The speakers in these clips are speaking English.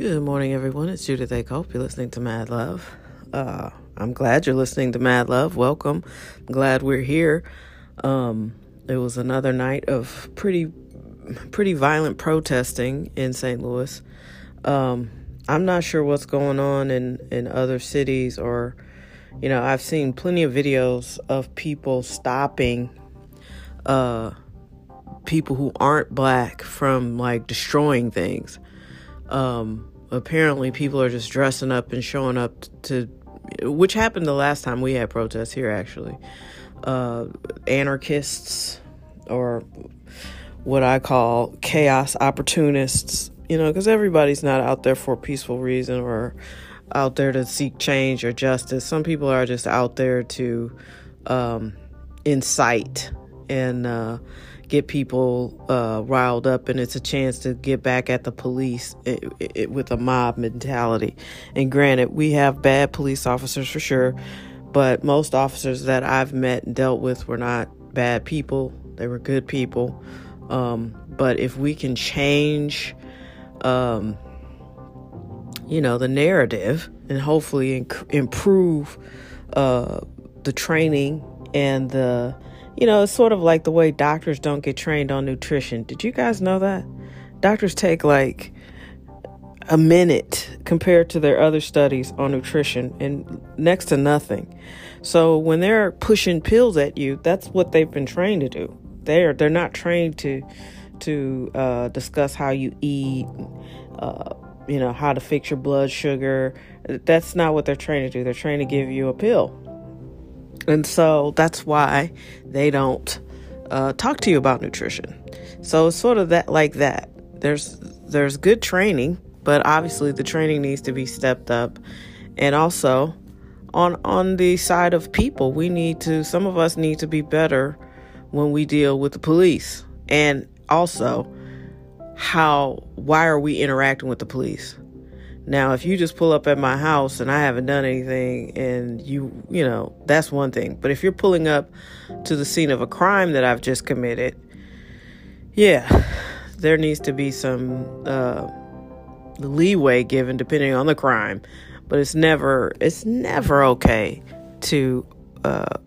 Good morning, everyone. It's Judith A. Cope. You're listening to Mad Love. Uh, I'm glad you're listening to Mad Love. Welcome. I'm glad we're here. Um, it was another night of pretty, pretty violent protesting in St. Louis. Um, I'm not sure what's going on in in other cities, or you know, I've seen plenty of videos of people stopping, uh, people who aren't black from like destroying things. Um, apparently, people are just dressing up and showing up to, which happened the last time we had protests here, actually. Uh, anarchists or what I call chaos opportunists, you know, because everybody's not out there for a peaceful reason or out there to seek change or justice. Some people are just out there to um, incite and uh, get people uh, riled up, and it's a chance to get back at the police it, it, with a mob mentality. And granted, we have bad police officers for sure, but most officers that I've met and dealt with were not bad people, they were good people. Um, but if we can change, um, you know, the narrative and hopefully inc- improve uh, the training and the you know, it's sort of like the way doctors don't get trained on nutrition. Did you guys know that? Doctors take like a minute compared to their other studies on nutrition and next to nothing. So when they're pushing pills at you, that's what they've been trained to do. They're they're not trained to to uh, discuss how you eat, uh, you know, how to fix your blood sugar. That's not what they're trained to do. They're trained to give you a pill. And so that's why they don't uh, talk to you about nutrition. So it's sort of that like that. There's there's good training, but obviously the training needs to be stepped up. And also on on the side of people, we need to some of us need to be better when we deal with the police. And also how why are we interacting with the police? Now, if you just pull up at my house and I haven't done anything and you, you know, that's one thing. But if you're pulling up to the scene of a crime that I've just committed, yeah, there needs to be some uh, leeway given depending on the crime. But it's never, it's never okay to uh,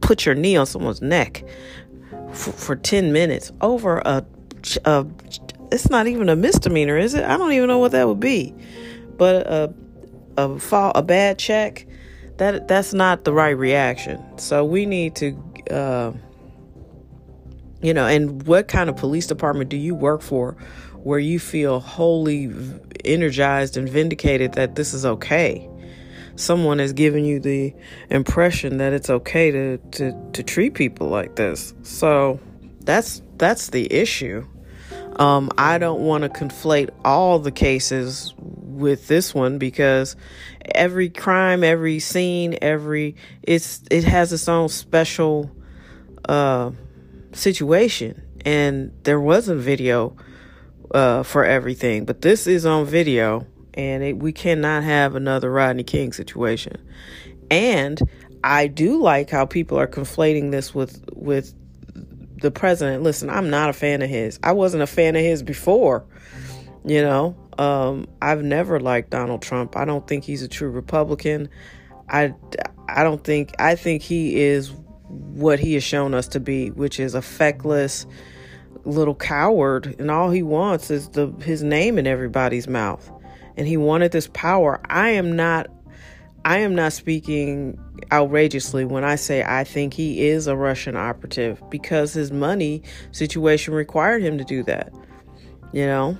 put your knee on someone's neck for, for 10 minutes over a, a it's not even a misdemeanor, is it? I don't even know what that would be. But a a fall, a bad check, that that's not the right reaction. So we need to, uh, you know, and what kind of police department do you work for, where you feel wholly energized and vindicated that this is okay? Someone has given you the impression that it's okay to to to treat people like this. So that's that's the issue. Um, I don't want to conflate all the cases with this one because every crime, every scene, every it's it has its own special uh, situation, and there was a video uh, for everything, but this is on video, and it, we cannot have another Rodney King situation. And I do like how people are conflating this with with the president. Listen, I'm not a fan of his. I wasn't a fan of his before. You know, um, I've never liked Donald Trump. I don't think he's a true Republican. I, I don't think, I think he is what he has shown us to be, which is a feckless little coward. And all he wants is the, his name in everybody's mouth. And he wanted this power. I am not I am not speaking outrageously when I say I think he is a Russian operative because his money situation required him to do that. You know,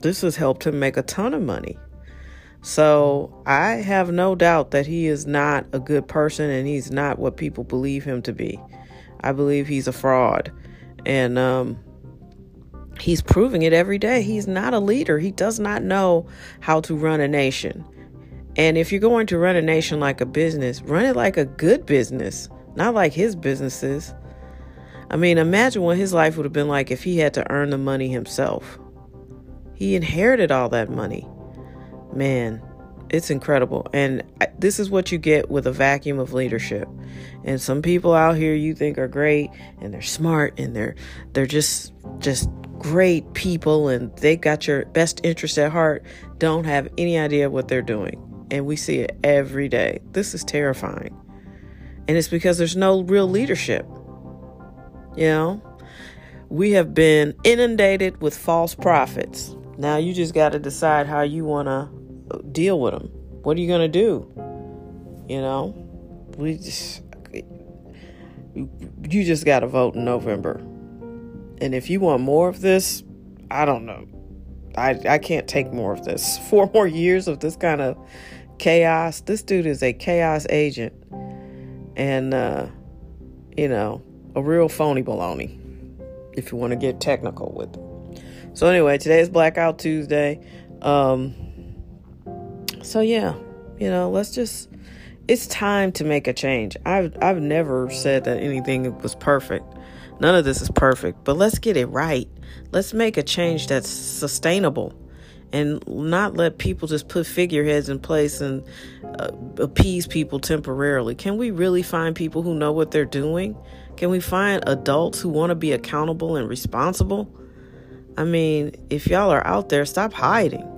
this has helped him make a ton of money. So I have no doubt that he is not a good person and he's not what people believe him to be. I believe he's a fraud. And um, he's proving it every day. He's not a leader, he does not know how to run a nation. And if you're going to run a nation like a business, run it like a good business, not like his businesses. I mean, imagine what his life would have been like if he had to earn the money himself. He inherited all that money. Man, it's incredible. And this is what you get with a vacuum of leadership. And some people out here you think are great and they're smart and they're they're just just great people and they got your best interest at heart don't have any idea what they're doing. And we see it every day. This is terrifying. And it's because there's no real leadership. You know, we have been inundated with false prophets. Now you just got to decide how you want to deal with them. What are you going to do? You know, we just you just got to vote in November. And if you want more of this, I don't know. I I can't take more of this. Four more years of this kind of chaos. This dude is a chaos agent. And uh you know, a real phony baloney if you want to get technical with it. So anyway, today is Blackout Tuesday. Um so yeah, you know, let's just it's time to make a change. I've I've never said that anything was perfect. None of this is perfect, but let's get it right. Let's make a change that's sustainable and not let people just put figureheads in place and uh, appease people temporarily. Can we really find people who know what they're doing? Can we find adults who want to be accountable and responsible? I mean, if y'all are out there, stop hiding.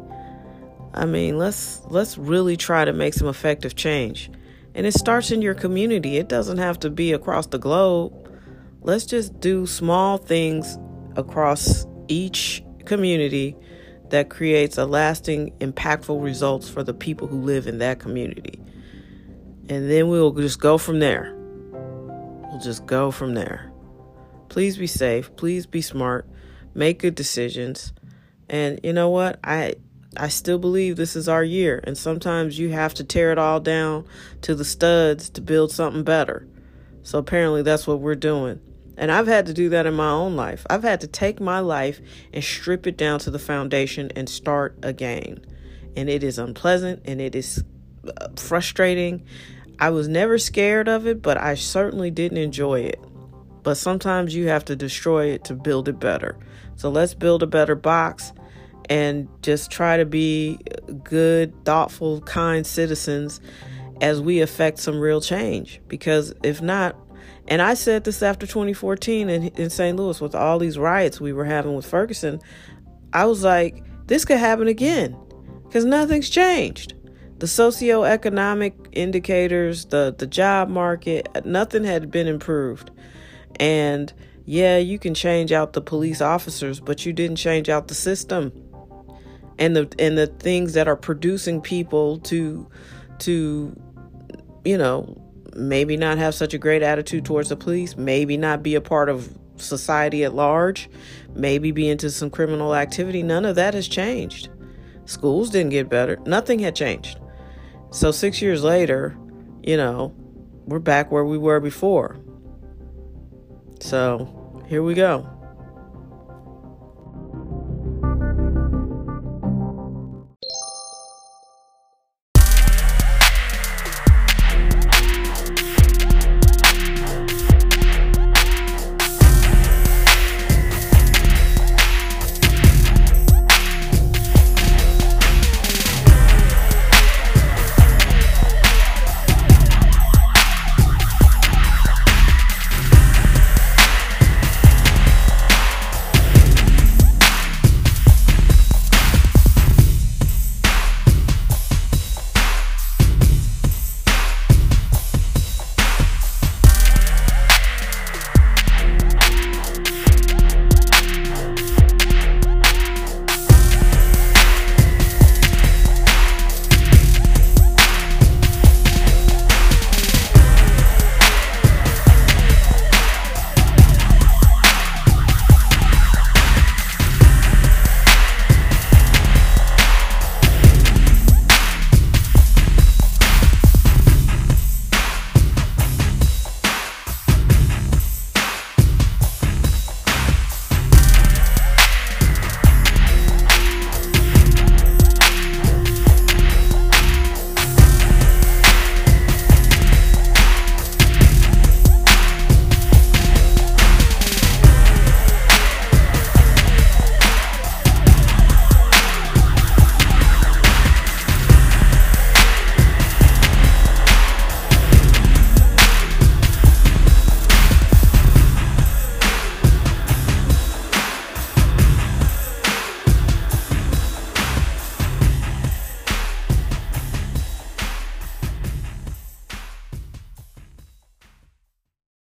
I mean, let's let's really try to make some effective change. And it starts in your community. It doesn't have to be across the globe. Let's just do small things across each community that creates a lasting impactful results for the people who live in that community. And then we'll just go from there. We'll just go from there. Please be safe, please be smart, make good decisions. And you know what? I I still believe this is our year, and sometimes you have to tear it all down to the studs to build something better. So apparently, that's what we're doing. And I've had to do that in my own life. I've had to take my life and strip it down to the foundation and start again. And it is unpleasant and it is uh, frustrating. I was never scared of it, but I certainly didn't enjoy it. But sometimes you have to destroy it to build it better. So let's build a better box and just try to be good, thoughtful, kind citizens as we affect some real change. Because if not, and I said this after 2014 in, in St. Louis with all these riots we were having with Ferguson, I was like, this could happen again because nothing's changed. The socioeconomic indicators, the, the job market, nothing had been improved. And yeah, you can change out the police officers, but you didn't change out the system and the and the things that are producing people to to you know maybe not have such a great attitude towards the police maybe not be a part of society at large maybe be into some criminal activity. None of that has changed. Schools didn't get better. Nothing had changed. So 6 years later you know we're back where we were before. So here we go